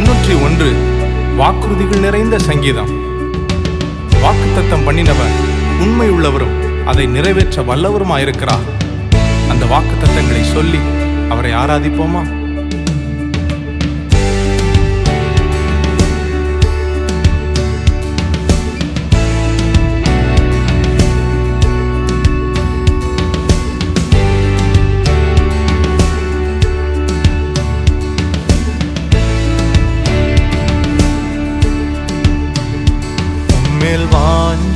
தொன்னூற்றி ஒன்று வாக்குறுதிகள் நிறைந்த சங்கீதம். வாக்குத்தத்தம் பண்ணினவர் உண்மை உள்ளவரும் அதை நிறைவேற்ற வல்லவருமாயிருக்கிறார். அந்த வாக்குத்தத்தங்களை சொல்லி அவரை ஆராதிப்போமா?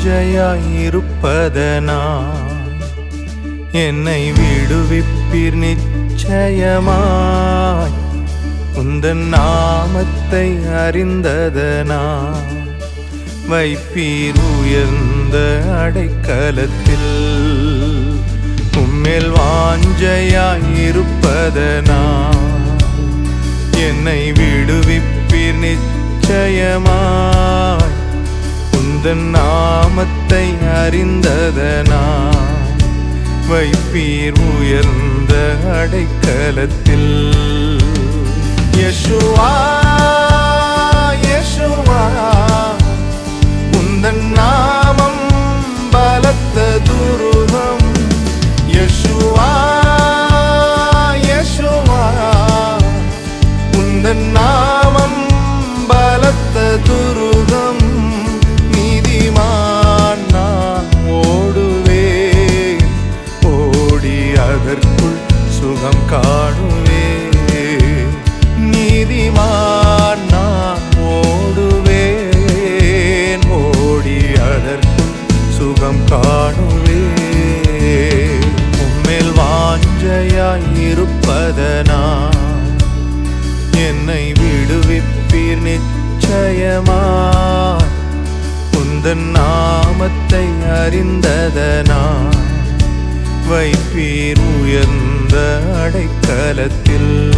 வாஞ்சையாயிருப்பதனா என்னை விடுவிப்பீர் நிச்சயமாய். உந்தன் நாமத்தை அறிந்ததனா வைப்பீர் உயர்ந்த அடைக்கலத்தில். உம்மேல் வாஞ்சையாயிருப்பதனா என்னை விடுவிப்பீர் நிச்சயமாய். உந்தன் நாமத்தை அறிந்ததனா வைப்பீர் உயர்ந்த அடைக்கலத்தில். யசுவா யசுவா உந்தன் நாமம் என்னை விடுவிப்பீர் நிச்சயமாய் உந்தன் நாமத்தை அறிந்ததனா? வைப்பீர் உயர்ந்த அடைக்கலத்தில்.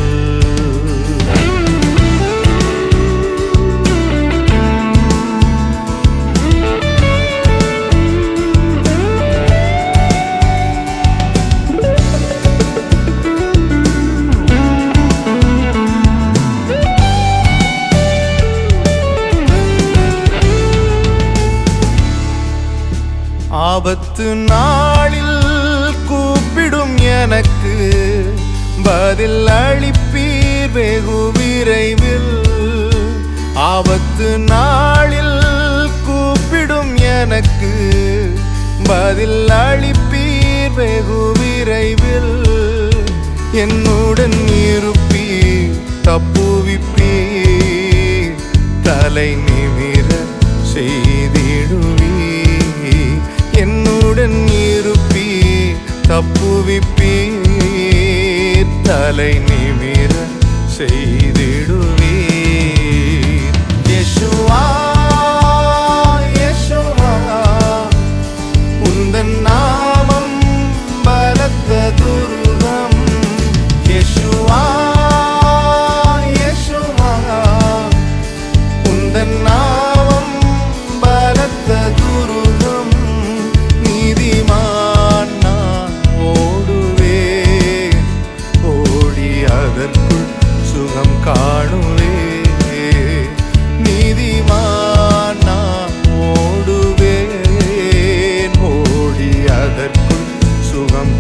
ஆபத்து நாளில் கூப்பிடும் எனக்கு பதில் அளிப்பீர் வெகு விரைவில். ஆபத்து நாளில் கூப்பிடும் எனக்கு பதில் அளிப்பீர் வெகு விரைவில். என்னுடன் இருப்பீர் தப்புவிப்பீர் தலை நிமிர செய்ய தப்புவிப்பீர் தலை நிமிர செய்திடுவீர்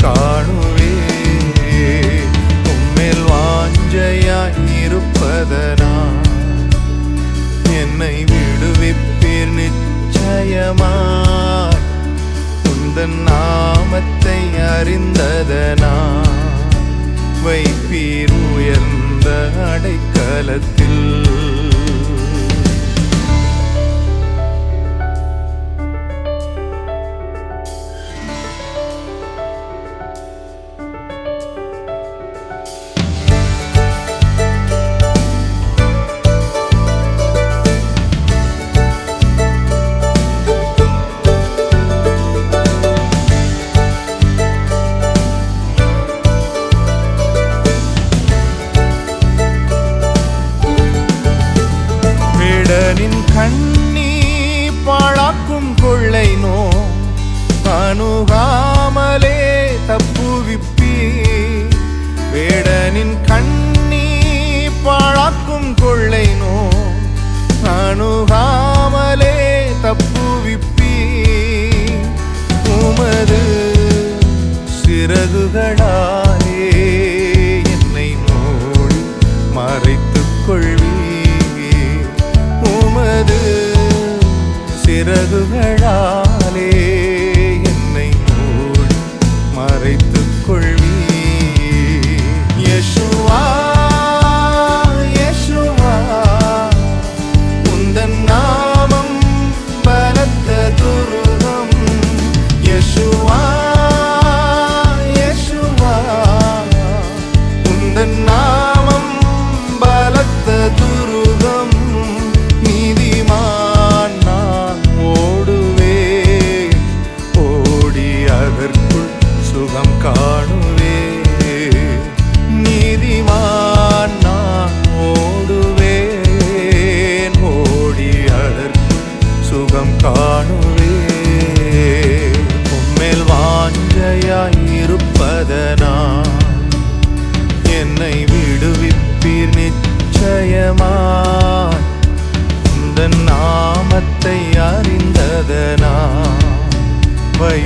சுகம் காணுவே உம்மேல் என்னை விடுவிப்பீர் நிச்சயமாய். உந்தன் நாமத்தை அறிந்ததனா வைப்பீர் உயர்ந்த அடைக்கலத்தில். கள்ளனின் கண்ணீ பாழாக்கும் கொள்ளை நோ. அணுகாமலே தப்புவிப்பி வேடனின் கண்ணீ பாழாக்கும் கொள்ளை நோ. அணுகாமலே தப்புவிப்பி உமது சிறகுகளா சிறகுகளா என்னை விடுவிப்பீர் நிச்சயமாய். இந்த நாமத்தை அறிந்ததனா வை